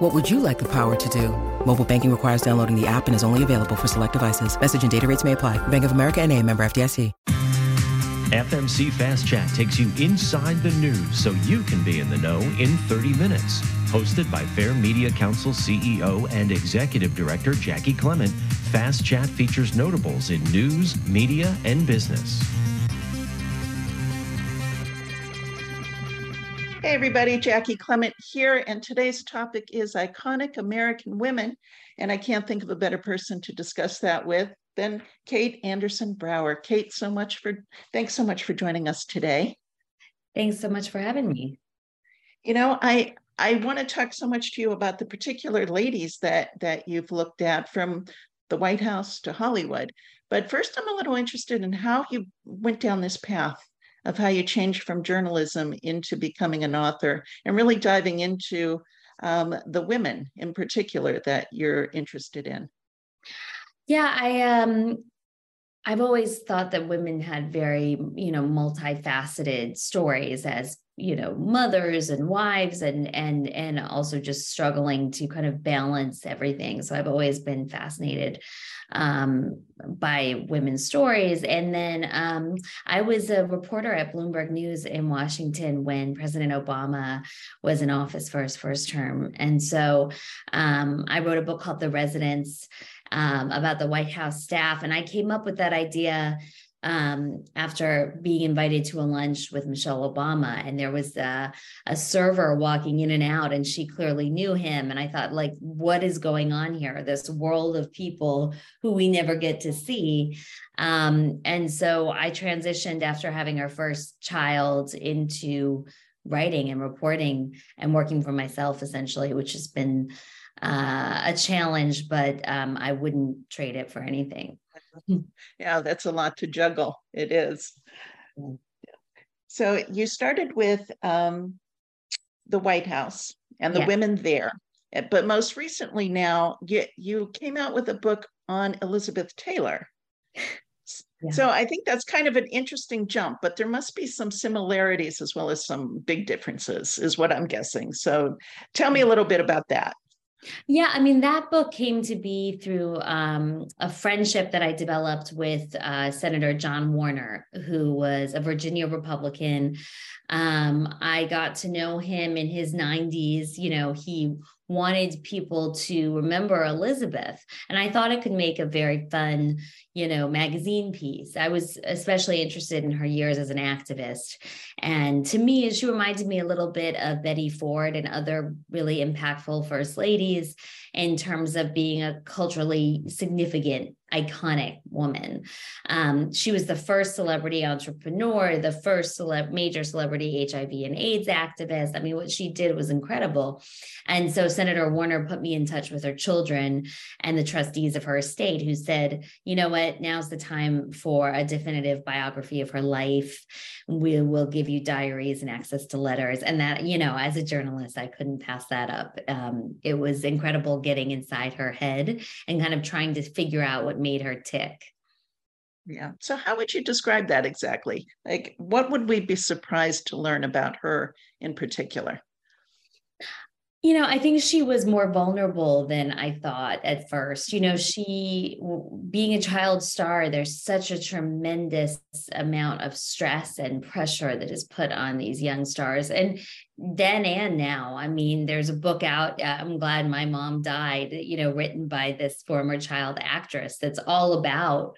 What would you like the power to do? Mobile banking requires downloading the app and is only available for select devices. Message and data rates may apply. Bank of America and a member FDIC. FMC Fast Chat takes you inside the news so you can be in the know in 30 minutes. Hosted by Fair Media Council CEO and Executive Director Jaci Clement, Fast Chat features notables in news, media, and business. Hey, everybody, Jaci Clement here, and today's topic is iconic American women. And I can't think of a better person to discuss that with than Kate Andersen Brower. Kate, so much for thanks so much for joining us today. Thanks so much for having me. You know, I I want to talk so much to you about the particular ladies that that you've looked at from the White House to Hollywood. But first, I'm a little interested in how you went down this path of how you changed from journalism into becoming an author and really diving into um, the women in particular that you're interested in. Yeah, I um I've always thought that women had very, you know, multifaceted stories as, you know, mothers and wives and and and also just struggling to kind of balance everything. So I've always been fascinated um, by women's stories. And then um, I was a reporter at Bloomberg News in Washington when President Obama was in office for his first term. And so um, I wrote a book called The Residence um, about the White House staff. And I came up with that idea um, after being invited to a lunch with Michelle Obama, and there was a, a, server walking in and out, and she clearly knew him. And I thought, like, what is going on here? This world of people who we never get to see. Um, and so I transitioned after having our first child into writing and reporting and working for myself, essentially, which has been uh, a challenge, but um, I wouldn't trade it for anything. Yeah, that's a lot to juggle. It is. So you started with um, the White House and the women there, eh, but most recently now you, you came out with a book on Elizabeth Taylor. Yeah. So I think that's kind of an interesting jump, but there must be some similarities as well as some big differences, is what I'm guessing. So tell me a little bit about that. Yeah, I mean, that book came to be through um, a friendship that I developed with uh, Senator John Warner, who was a Virginia Republican. Um, I got to know him in his 90s. You know, he wanted people to remember Elizabeth. And I thought it could make a very fun, you know, magazine piece. I was especially interested in her years as an activist. And to me, she reminded me a little bit of Betty Ford and other really impactful first ladies in terms of being a culturally significant iconic woman. Um, she was the first celebrity entrepreneur, the first major celebrity HIV and AIDS activist. I mean, what she did was incredible. And so Senator Warner put me in touch with her children and the trustees of her estate who said, you know what, now's the time for a definitive biography of her life. We will give you diaries and access to letters. And that, you know, as a journalist, I couldn't pass that up. Um, it was incredible getting inside her head and kind of trying to figure out what made her tick. Yeah. So, how would you describe that exactly? Like, what would we be surprised to learn about her in particular? You know, I think she was more vulnerable than I thought at first. You know, she, being a child star, there's such a tremendous amount of stress and pressure that is put on these young stars. And then and now, I mean, there's a book out. Uh, I'm glad my mom died, you know, written by this former child actress that's all about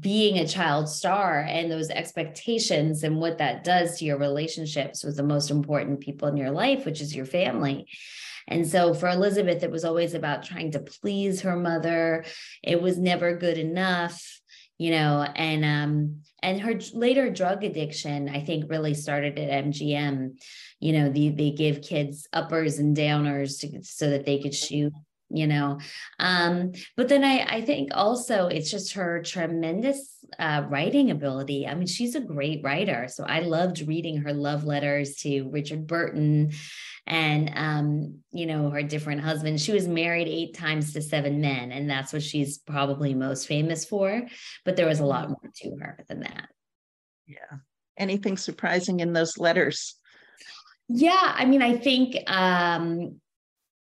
being a child star and those expectations and what that does to your relationships with the most important people in your life, which is your family. And so for Elizabeth, it was always about trying to please her mother. It was never good enough, you know, and um and her later drug addiction, I think, really started at MGM. You know, the, they give kids uppers and downers to, so that they could shoot you know? Um but then i i think also it's just her tremendous uh writing ability. I mean she's a great writer so i loved reading her love letters to richard burton and um you know her different husbands. She was married eight times to seven men and that's what she's probably most famous for but there was a lot more to her than that. Yeah. Anything surprising in those letters? Yeah i mean i think um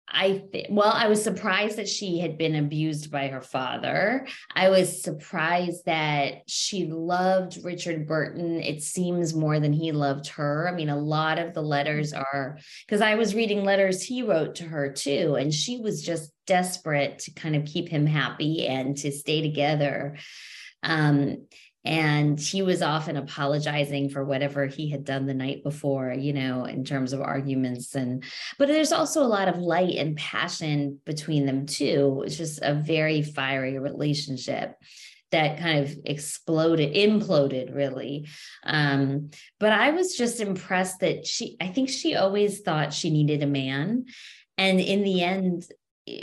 I th- well, I was surprised that she had been abused by her father. I was surprised that she loved Richard Burton. It seems more than he loved her. I mean, a lot of the letters mm-hmm. are because I was reading letters he wrote to her too, and she was just desperate to kind of keep him happy and to stay together. Um, and he was often apologizing for whatever he had done the night before you know in terms of arguments and but there's also a lot of light and passion between them too it's just a very fiery relationship that kind of exploded imploded really. Um, but i was just impressed that she i think she always thought she needed a man. And in the end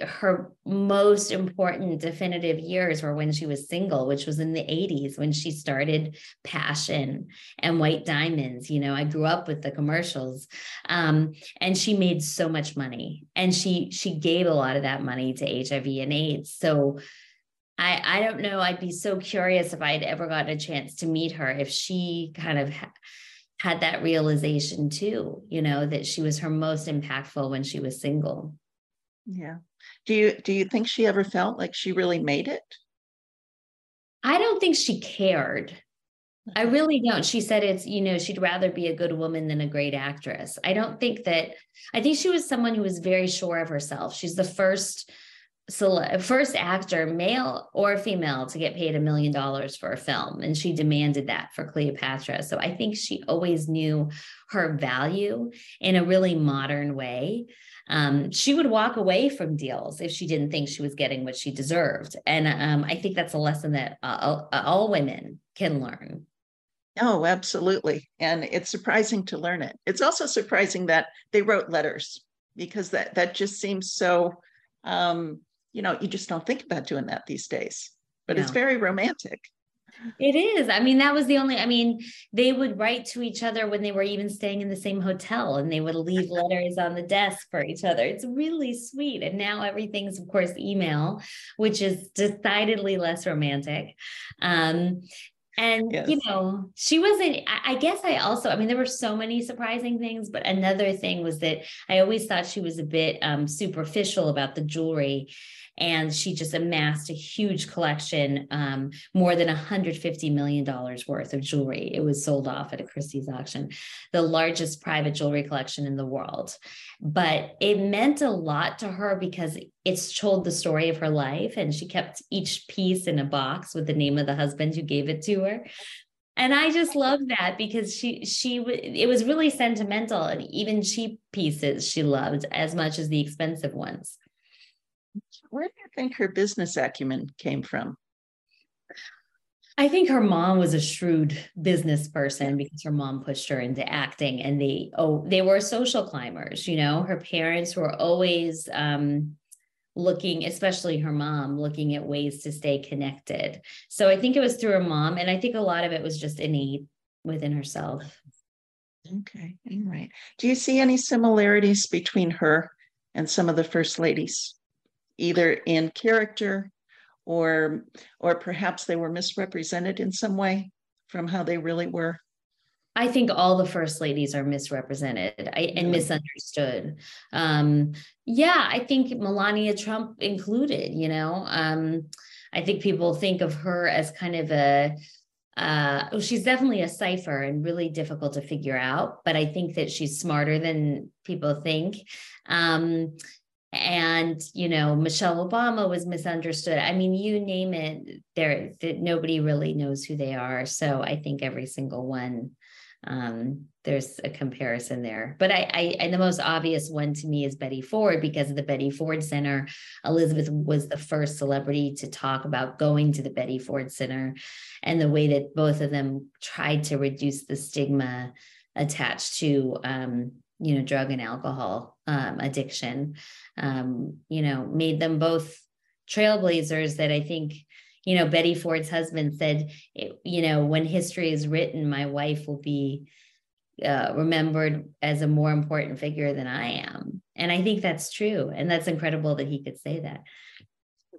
her most important definitive years were when she was single which was in the 80s when she started passion and white diamonds. You know i grew up with the commercials. Um, and she made so much money and she she gave a lot of that money to hiv and aids. So i i don't know. I'd be so curious if i'd ever gotten a chance to meet her if she kind of ha- had that realization too you know that she was her most impactful when she was single. Yeah do you do you think she ever felt like she really made it? I don't think she cared. I really don't. She said it's, you know, she'd rather be a good woman than a great actress. I don't think that, I think she was someone who was very sure of herself. She's the first first actor, male or female, to get paid a million dollars for a film. And she demanded that for Cleopatra. So I think she always knew her value in a really modern way um, she would walk away from deals if she didn't think she was getting what she deserved. And um, I think that's a lesson that uh, all women can learn. Oh, absolutely. And it's surprising to learn it. It's also surprising that they wrote letters because that that just seems so um, you know, you just don't think about doing that these days. But no. it's very romantic. It is. I mean, that was the only, I mean, they would write to each other when they were even staying in the same hotel and they would leave letters on the desk for each other. It's really sweet. And now everything's, of course, email, which is decidedly less romantic. Um, and yes. you know, she wasn't, I, guess I also, I mean, there were so many surprising things, but another thing was that I always thought she was a bit um, superficial about the jewelry and she just amassed a huge collection, um, more than $150 million worth of jewelry. It was sold off at a Christie's auction, the largest private jewelry collection in the world. But it meant a lot to her because it's told the story of her life, and she kept each piece in a box with the name of the husband who gave it to her and i just love that because she she it was really sentimental and even cheap pieces she loved as much as the expensive ones where do you think her business acumen came from? I think her mom was a shrewd business person because her mom pushed her into acting and they oh they were social climbers, you know. Her parents were always um looking, especially her mom, looking at ways to stay connected. So I think it was through her mom and I think a lot of it was just innate within herself. Okay, all right. Do you see any similarities between her and some of the first ladies? either in character or or perhaps they were misrepresented in some way from how they really were I think all the first ladies are misrepresented I, and misunderstood. Um, yeah, I think Melania Trump included. You know, um, I think people think of her as kind of a. Uh, oh, she's definitely a cipher and really difficult to figure out, but I think that she's smarter than people think. Um, and you know michelle obama was misunderstood i mean you name it there that nobody really knows who they are so i think every single one um, there's a comparison there but I, I and the most obvious one to me is betty ford because of the betty ford center elizabeth was the first celebrity to talk about going to the betty ford center and the way that both of them tried to reduce the stigma attached to um, you know drug and alcohol um, addiction. Um, you know, made them both trailblazers that I think, you know, Betty Ford's husband said, you know, when history is written, my wife will be uh, remembered as a more important figure than I am. And I think that's true. And that's incredible that he could say that.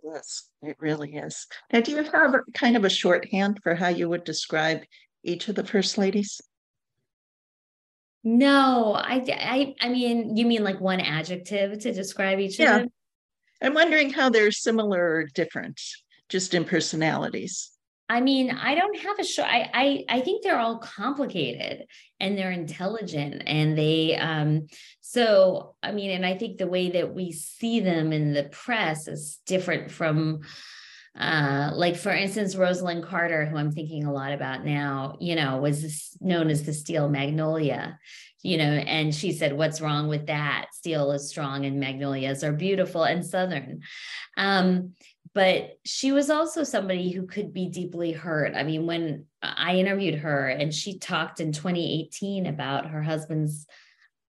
Yes, it really is. Now, do you have kind of a shorthand for how you would describe each of the first ladies? No, I, I, I mean, you mean like one adjective to describe each yeah. of them? I'm wondering how they're similar or different, just in personalities. I mean, I don't have a show. I, I I think they're all complicated and they're intelligent and they um so I mean, and I think the way that we see them in the press is different from uh like for instance Rosalynn Carter who I'm thinking a lot about now you know was known as the steel magnolia you know and she said what's wrong with that steel is strong and magnolias are beautiful and southern um but she was also somebody who could be deeply hurt. I mean, when I interviewed her and she talked in 2018 about her husband's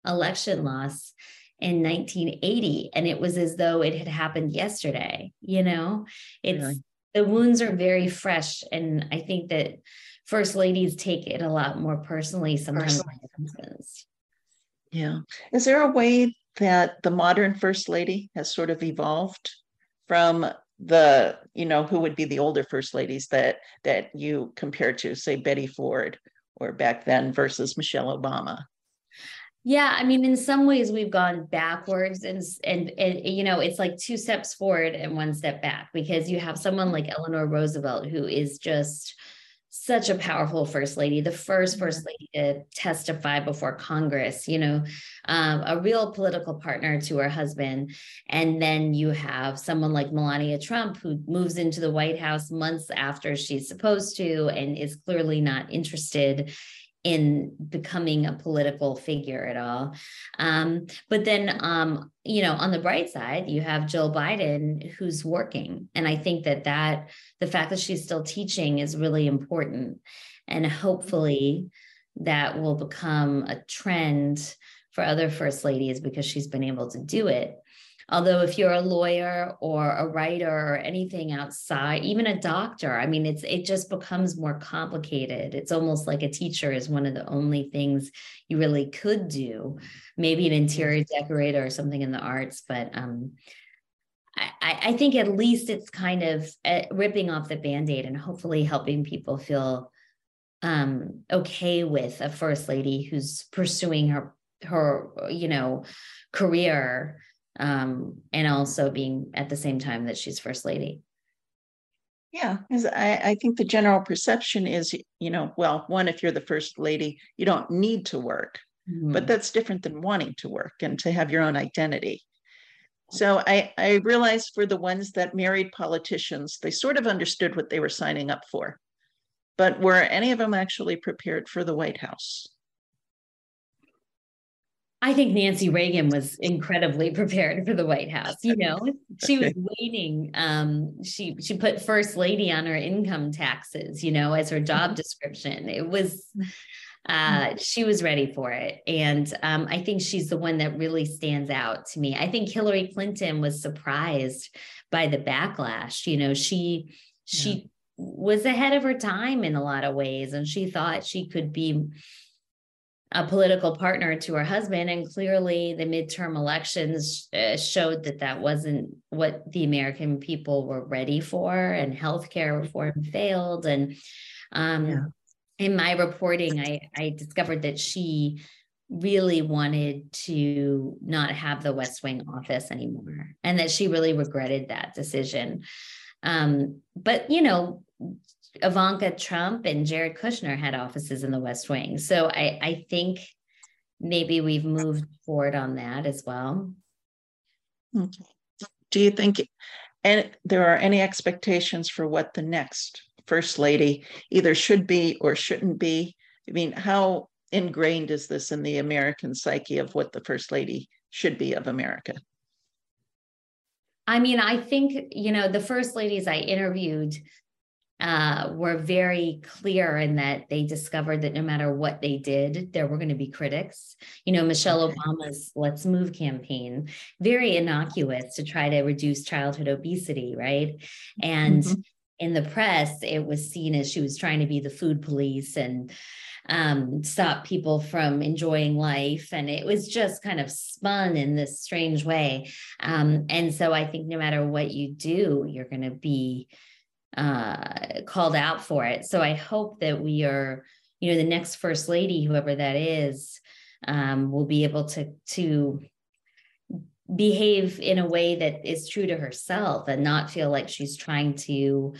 election loss in 1980, and it was as though it had happened yesterday. You know, it's really? the wounds are very fresh. And I think that first ladies take it a lot more personally sometimes. Personally. Yeah. Is there a way that the modern first lady has sort of evolved from the you know who would be the older first ladies that that you compare to say betty ford or back then versus michelle obama? Yeah i mean in some ways we've gone backwards and, and and you know it's like two steps forward and one step back because you have someone like eleanor roosevelt who is just such a powerful first lady, the first first lady to testify before Congress, you know, um, a real political partner to her husband. And then you have someone like Melania Trump, who moves into the White House months after she's supposed to and is clearly not interested in becoming a political figure at all. Um, but then, um, you know, on the bright side, you have Jill Biden who's working. And I think that that the fact that she's still teaching is really important. And hopefully that will become a trend for other first ladies because she's been able to do it. Although if you're a lawyer or a writer or anything outside, even a doctor, I mean, it's it just becomes more complicated. It's almost like a teacher is one of the only things you really could do. Maybe an interior decorator or something in the arts, but um, I, I think at least it's kind of uh, ripping off the band-aid and hopefully helping people feel um, okay with a first lady who's pursuing her her you know career um, and also being at the same time that she's first lady. Yeah, I, I think the general perception is, you know, well, one, if you're the first lady, you don't need to work, mm-hmm. but that's different than wanting to work and to have your own identity. So I, I realized for the ones that married politicians, they sort of understood what they were signing up for. But were any of them actually prepared for the White House? I think Nancy Reagan was incredibly prepared for the White House. You know, she was waiting. Um, she she put first lady on her income taxes, you know, as her job mm-hmm. description. It was uh, she was ready for it. And um, I think she's the one that really stands out to me. I think Hillary Clinton was surprised by the backlash. You know, she she yeah. was ahead of her time in a lot of ways, and she thought she could be a political partner to her husband. And clearly, the midterm elections uh, showed that that wasn't what the American people were ready for, and healthcare reform failed. And um, yeah. in my reporting, I, I discovered that she really wanted to not have the West Wing office anymore, and that she really regretted that decision. Um, but you know, Ivanka Trump and Jared Kushner had offices in the West Wing. So I, I think maybe we've moved forward on that as well. Okay. Do you think and there are any expectations for what the next first lady either should be or shouldn't be? I mean, how ingrained is this in the American psyche of what the first lady should be of America? I mean, I think, you know, the first ladies I interviewed uh, were very clear in that they discovered that no matter what they did, there were going to be critics. You know, Michelle. Obama's Let's Move campaign, very innocuous to try to reduce childhood obesity, right? And mm-hmm. in the press, it was seen as she was trying to be the food police and um, stop people from enjoying life. And it was just kind of spun in this strange way. Um, and so I think no matter what you do, you're going to be uh, called out for it. So I hope that we are, you know, the next first lady, whoever that is, um, will be able to to behave in a way that is true to herself and not feel like she's trying to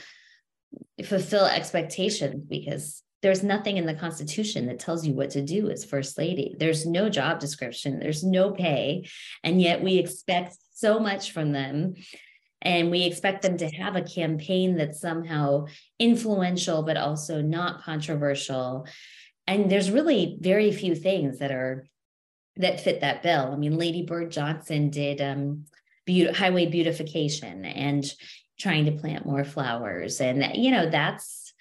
fulfill expectations because there's nothing in the constitution that tells you what to do as first lady there's no job description there's no pay and yet we expect so much from them and we expect them to have a campaign that's somehow influential but also not controversial. And there's really very few things that are that fit that bill. I mean lady bird johnson did um be- highway beautification and trying to plant more flowers. And you know that's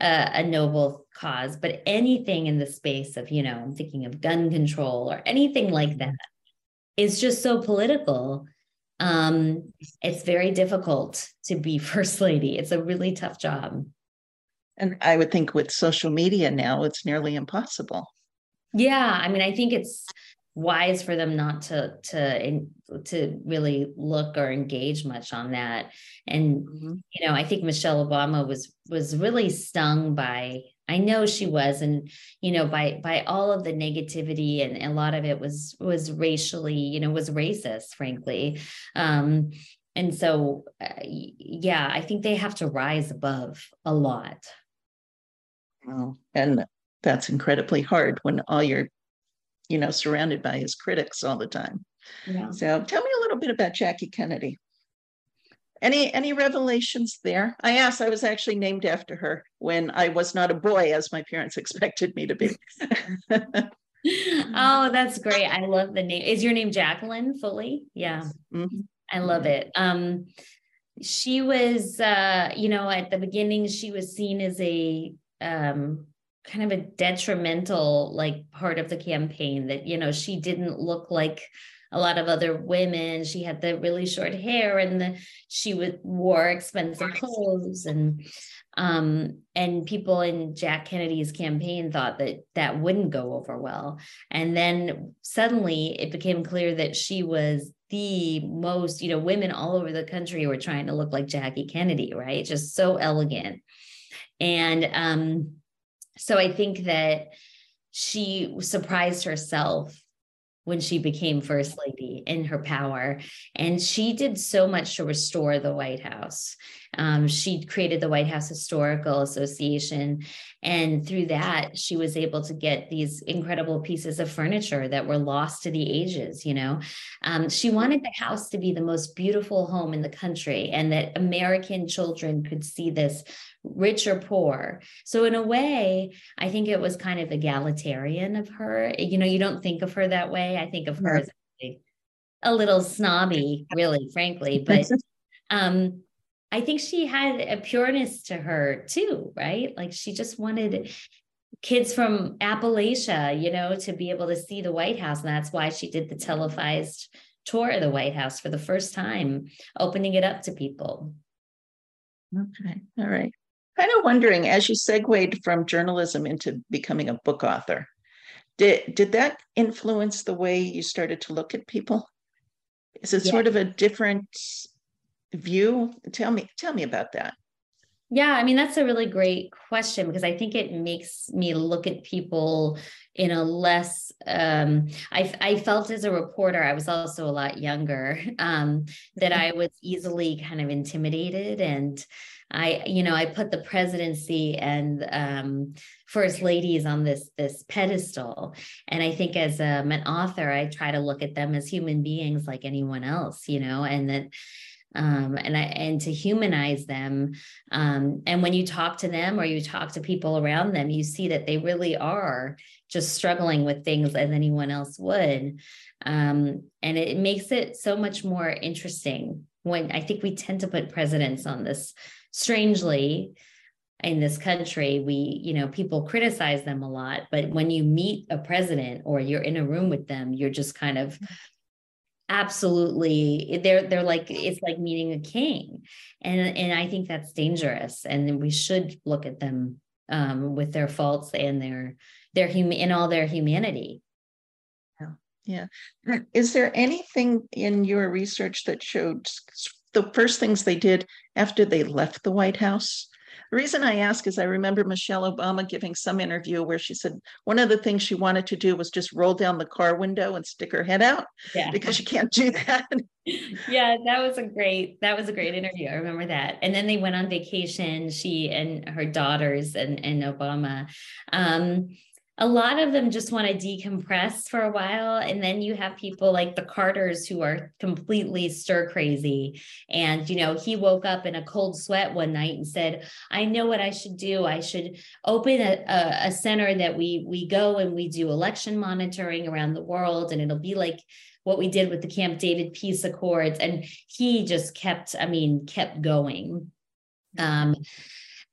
a, a noble cause but anything in the space of you know i'm thinking of gun control or anything like that is just so political um, it's very difficult to be first lady. It's a really tough job. And I would think with social media now, it's nearly impossible. Yeah, I mean, I think it's wise for them not to to to really look or engage much on that. And mm-hmm. you know, I think Michelle Obama was was really stung by I know she was, and you know, by by all of the negativity, and, and a lot of it was was racially, you know, was racist, frankly. Um, and so, uh, yeah, I think they have to rise above a lot. Well, and that's incredibly hard when all you're, you know, surrounded by his critics all the time. Yeah. So, tell me a little bit about Jackie Kennedy. Any any revelations there? I asked. I was actually named after her when I was not a boy, as my parents expected me to be. oh, that's great! I love the name. Is your name Jacqueline Fully? Yeah, mm-hmm. I love it. Um, she was, uh, you know, at the beginning, she was seen as a um, kind of a detrimental like part of the campaign. That you know, she didn't look like a lot of other women. She had the really short hair and the she would wore expensive clothes and um and people in Jack Kennedy's campaign thought that that wouldn't go over well. And then suddenly it became clear that she was the most, you know, women all over the country were trying to look like Jackie Kennedy, right? Just so elegant. And um so I think that she surprised herself when she became first lady in her power. And she did so much to restore the White House. Um, she created the White House Historical Association. And through that, she was able to get these incredible pieces of furniture that were lost to the ages. You know, um, she wanted the house to be the most beautiful home in the country and that American children could see this rich or poor. So in a way, I think it was kind of egalitarian of her. You know, you don't think of her that way. I think of her as a little snobby, really, frankly. But um, I think she had a pureness to her too, right? Like she just wanted kids from Appalachia, you know, to be able to see the White House. And that's why she did the televised tour of the White House for the first time, opening it up to people. Okay. All right kind of wondering as you segued from journalism into becoming a book author did did that influence the way you started to look at people is it yeah. sort of a different view tell me tell me about that yeah, I mean, that's a really great question because I think it makes me look at people in a less, um, I, I felt as a reporter, I was also a lot younger, um, that I was easily kind of intimidated. And I, you know, I put the presidency and um, first ladies on this, this pedestal. And I think as um, an author, I try to look at them as human beings like anyone else, you know, and that, um, and I, and to humanize them. Um, and when you talk to them or you talk to people around them, you see that they really are just struggling with things as anyone else would. Um, and it makes it so much more interesting when I think we tend to put presidents on this strangely in this country we you know people criticize them a lot but when you meet a president or you're in a room with them you're just kind of absolutely. They're they're like it's like meeting a king and and i think that's dangerous and we should look at them um, with their faults and their their hum in all their humanity. Yeah. Yeah. Is there anything in your research that showed the first things they did after they left the white house the reason I ask is I remember Michelle Obama giving some interview where she said one of the things she wanted to do was just roll down the car window and stick her head out yeah. because you can't do that. yeah, that was a great that was a great interview. I remember that. And then they went on vacation, she and her daughters and and Obama. Um, a lot of them just want to decompress for a while. And then you have people like the Carters who are completely stir crazy. And, you know, he woke up in a cold sweat one night and said, I know what I should do. I should open a, a, a center that we we go and we do election monitoring around the world. And it'll be like what we did with the Camp David peace accords. And he just kept, I mean, kept going. Um,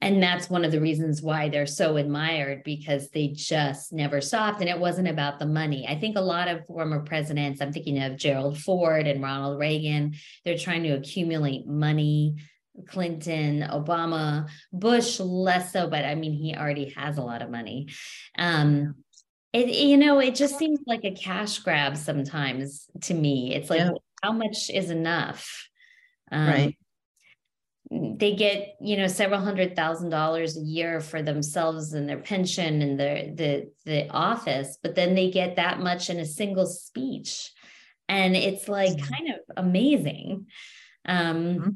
and that's one of the reasons why they're so admired because they just never stopped and it wasn't about the money. I think a lot of former presidents i'm thinking of gerald ford and ronald reagan they're trying to accumulate money. Clinton obama bush less so but i mean he already has a lot of money. Um it, you know it just seems like a cash grab sometimes to me. It's like yeah. how much is enough? Um, right they get you know several hundred thousand dollars a year for themselves and their pension and their the the office but then they get that much in a single speech and it's like mm-hmm. kind of amazing um mm-hmm.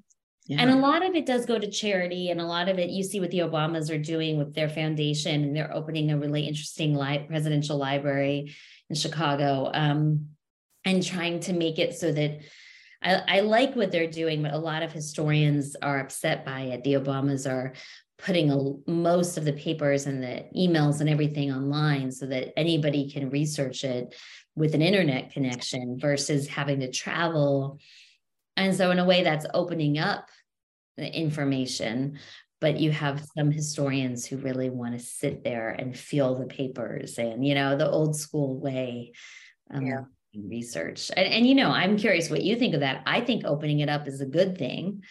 yeah. and a lot of it does go to charity and a lot of it you see what the obamas are doing with their foundation and they're opening a really interesting li- presidential library in chicago um and trying to make it so that I, I like what they're doing, but a lot of historians are upset by it. The Obamas are putting a, most of the papers and the emails and everything online so that anybody can research it with an internet connection versus having to travel. And so, in a way, that's opening up the information. But you have some historians who really want to sit there and feel the papers and, you know, the old school way. Um, yeah research. And, and, you know, I'm curious what you think of that. I think opening it up is a good thing.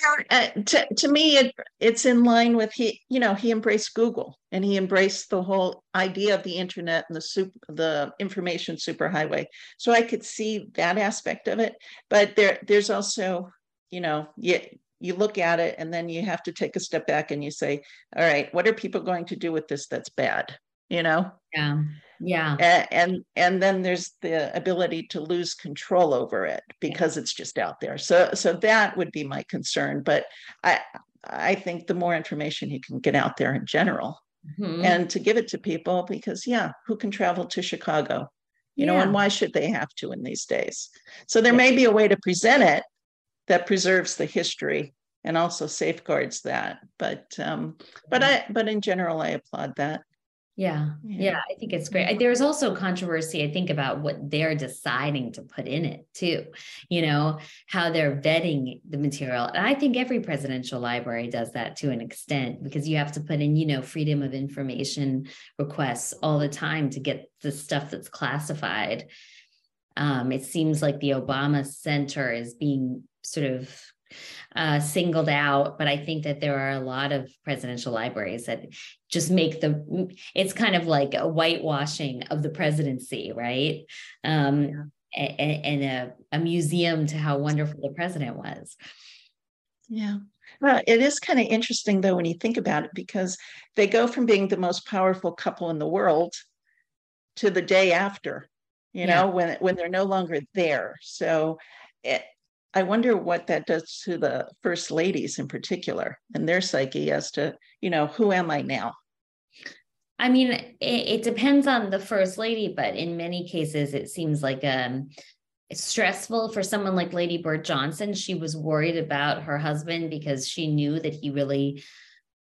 Well, uh, to, to me, it, it's in line with he, you know, he embraced Google and he embraced the whole idea of the internet and the super, the information superhighway. So I could see that aspect of it. But there, there's also, you know, you, you look at it and then you have to take a step back and you say, all right, what are people going to do with this that's bad? You know? Yeah yeah and and then there's the ability to lose control over it because yeah. it's just out there so so that would be my concern but i i think the more information you can get out there in general mm-hmm. and to give it to people because yeah who can travel to chicago you yeah. know and why should they have to in these days so there yeah. may be a way to present it that preserves the history and also safeguards that but um but i but in general i applaud that yeah, yeah, I think it's great. There's also controversy, I think, about what they're deciding to put in it too. You know, how they're vetting the material. And I think every presidential library does that to an extent because you have to put in, you know, freedom of information requests all the time to get the stuff that's classified. Um, it seems like the Obama Center is being sort of uh, singled out, but I think that there are a lot of presidential libraries that just make the it's kind of like a whitewashing of the presidency, right? Um, yeah. and, and a, a museum to how wonderful the president was. Yeah. Well, it is kind of interesting though when you think about it because they go from being the most powerful couple in the world to the day after, you yeah. know, when when they're no longer there. So it, I wonder what that does to the first ladies in particular and their psyche as to, you know, who am I now? I mean, it, it depends on the first lady, but in many cases, it seems like um, stressful for someone like Lady Bird Johnson. She was worried about her husband because she knew that he really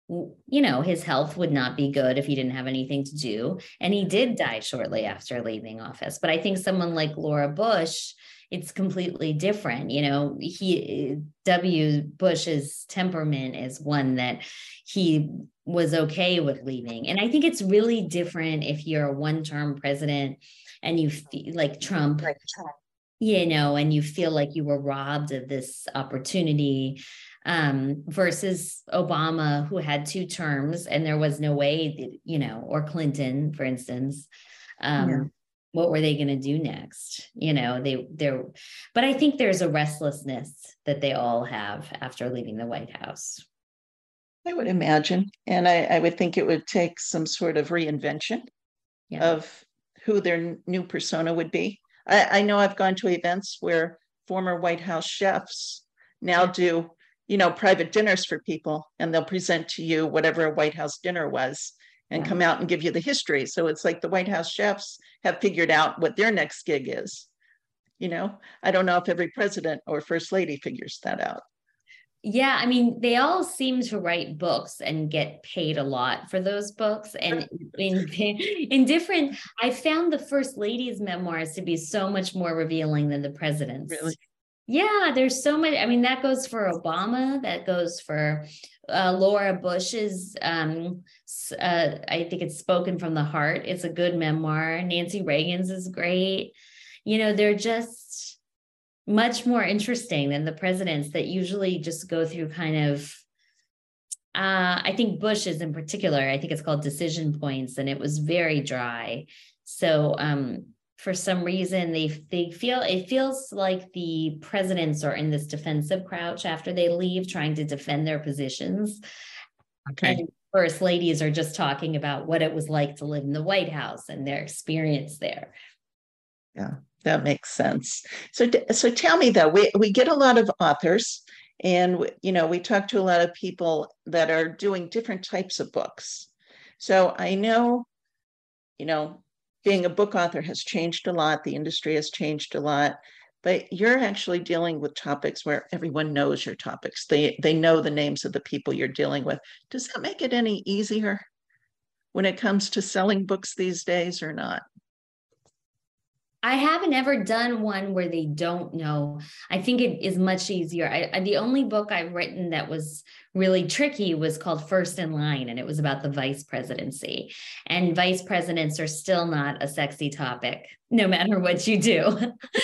you know, his health would not be good if he didn't have anything to do. And he did die shortly after leaving office. But I think someone like Laura Bush, it's completely different. You know, he W. Bush's temperament is one that he was okay with leaving. And I think it's really different if you're a one-term president and you feel like Trump, like Trump, you know, and you feel like you were robbed of this opportunity um, versus Obama, who had two terms and there was no way, that, you know, or Clinton, for instance. Um, what were they going to do next you know they they're but i think there's a restlessness that they all have after leaving the white house i would imagine and i, I would think it would take some sort of reinvention yeah. of who their new persona would be I, I know i've gone to events where former white house chefs now yeah. do you know private dinners for people and they'll present to you whatever a white house dinner was and yeah. come out and give you the history. So it's like the White House chefs have figured out what their next gig is. You know, I don't know if every president or first lady figures that out. Yeah, I mean, they all seem to write books and get paid a lot for those books. And in, in different, I found the first lady's memoirs to be so much more revealing than the president's. Really? Yeah, there's so much. I mean, that goes for Obama, that goes for uh, Laura Bush's, um, uh, I think it's Spoken from the Heart. It's a good memoir. Nancy Reagan's is great. You know, they're just much more interesting than the presidents that usually just go through kind of uh, I think Bush's in particular, I think it's called Decision Points, and it was very dry. So um, for some reason they they feel it feels like the presidents are in this defensive crouch after they leave trying to defend their positions. Okay. And first ladies are just talking about what it was like to live in the white house and their experience there. Yeah that makes sense. So so tell me though we we get a lot of authors and you know we talk to a lot of people that are doing different types of books. So i know you know being a book author has changed a lot, the industry has changed a lot, but you're actually dealing with topics where everyone knows your topics. They they know the names of the people you're dealing with. Does that make it any easier when it comes to selling books these days or not? I haven't ever done one where they don't know. I think it is much easier. I, I, the only book I've written that was really tricky was called First in Line, and it was about the vice presidency. And vice presidents are still not a sexy topic, no matter what you do.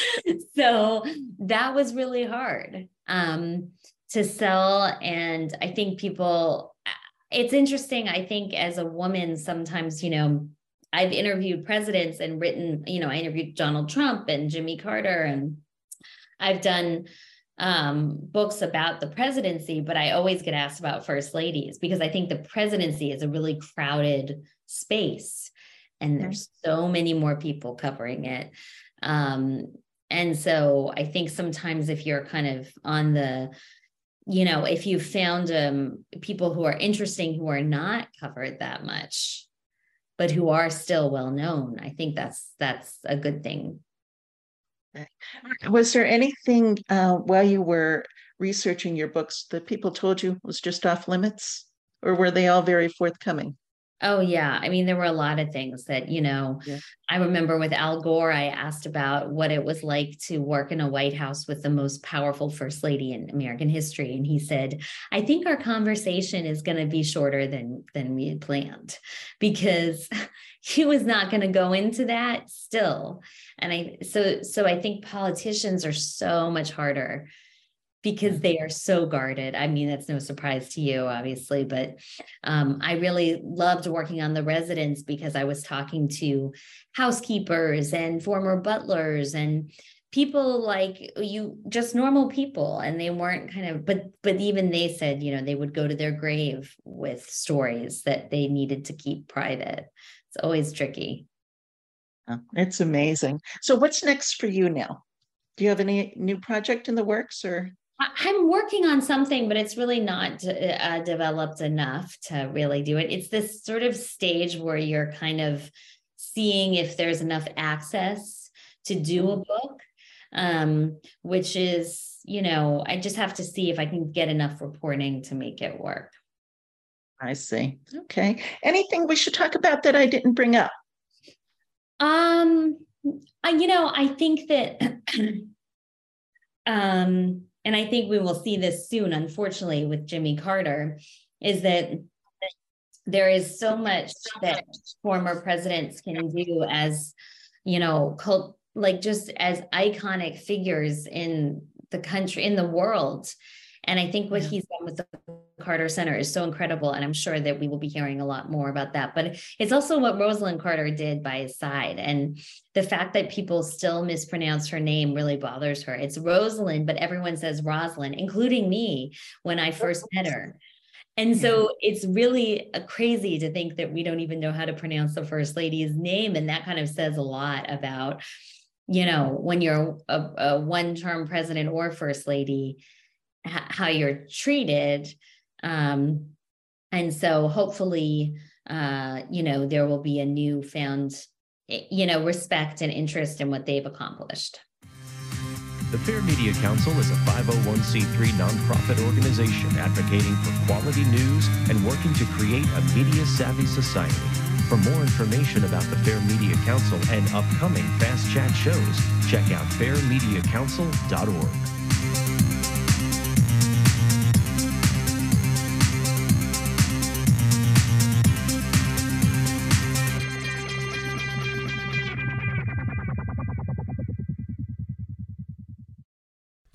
so that was really hard um, to sell. And I think people, it's interesting. I think as a woman, sometimes, you know, I've interviewed presidents and written, you know, I interviewed Donald Trump and Jimmy Carter, and I've done um, books about the presidency, but I always get asked about first ladies because I think the presidency is a really crowded space and there's so many more people covering it. Um, and so I think sometimes if you're kind of on the, you know, if you found um, people who are interesting who are not covered that much, but who are still well known. I think that's that's a good thing. Was there anything uh, while you were researching your books that people told you was just off limits, or were they all very forthcoming? Oh, yeah. I mean, there were a lot of things that, you know, yeah. I remember with Al Gore, I asked about what it was like to work in a White House with the most powerful first lady in American history. And he said, I think our conversation is going to be shorter than, than we had planned because he was not going to go into that still. And I, so, so I think politicians are so much harder because they are so guarded. I mean, that's no surprise to you, obviously, but um, I really loved working on the Residence because I was talking to housekeepers and former butlers and people like you just normal people and they weren't kind of but but even they said you know they would go to their grave with stories that they needed to keep private. It's always tricky. It's amazing. So what's next for you now? Do you have any new project in the works or I'm working on something, but it's really not uh, developed enough to really do it. It's this sort of stage where you're kind of seeing if there's enough access to do a mm-hmm. book, um, which is, you know, I just have to see if I can get enough reporting to make it work. I see. Okay. Anything we should talk about that I didn't bring up? Um, I, you know, I think that um, and I think we will see this soon, unfortunately, with Jimmy Carter, is that there is so much that former presidents can do as, you know, cult, like just as iconic figures in the country, in the world. And I think what yeah. he's done with the Carter Center is so incredible. And I'm sure that we will be hearing a lot more about that. But it's also what Rosalynn Carter did by his side. And the fact that people still mispronounce her name really bothers her. It's Rosalynn, but everyone says Rosalind, including me when I first met her. And so it's really uh, crazy to think that we don't even know how to pronounce the first lady's name. And that kind of says a lot about, you know, when you're a, a one term president or first lady, how you're treated. Um, and so hopefully, uh, you know, there will be a newfound, you know, respect and interest in what they've accomplished. The Fair Media Council is a 501c3 nonprofit organization advocating for quality news and working to create a media savvy society. For more information about the Fair Media Council and upcoming Fast Chat shows, check out fairmediacouncil.org.